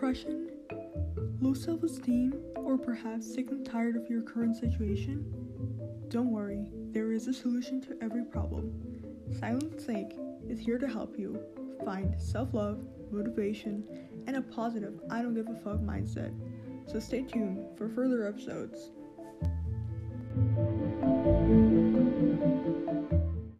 depression, low self esteem, or perhaps sick and tired of your current situation? Don't worry, there is a solution to every problem. Silent Snake is here to help you find self love, motivation, and a positive I don't give a fuck mindset. So stay tuned for further episodes.